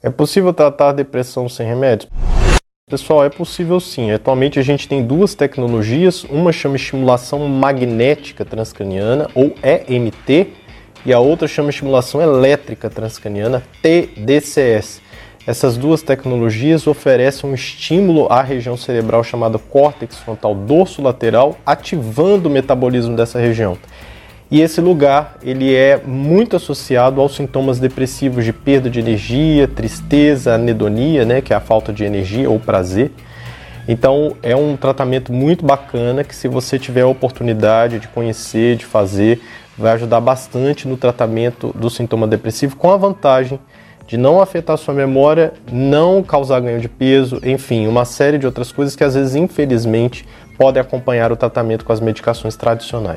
É possível tratar depressão sem remédios? Pessoal, é possível sim. Atualmente a gente tem duas tecnologias, uma chama estimulação magnética transcraniana ou EMT e a outra chama estimulação elétrica transcraniana TDCS. Essas duas tecnologias oferecem um estímulo à região cerebral chamada córtex frontal dorso lateral, ativando o metabolismo dessa região. E esse lugar ele é muito associado aos sintomas depressivos de perda de energia, tristeza, anedonia, né, que é a falta de energia ou prazer. Então é um tratamento muito bacana que se você tiver a oportunidade de conhecer, de fazer, vai ajudar bastante no tratamento do sintoma depressivo com a vantagem de não afetar sua memória, não causar ganho de peso, enfim, uma série de outras coisas que às vezes infelizmente podem acompanhar o tratamento com as medicações tradicionais.